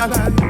Babylon.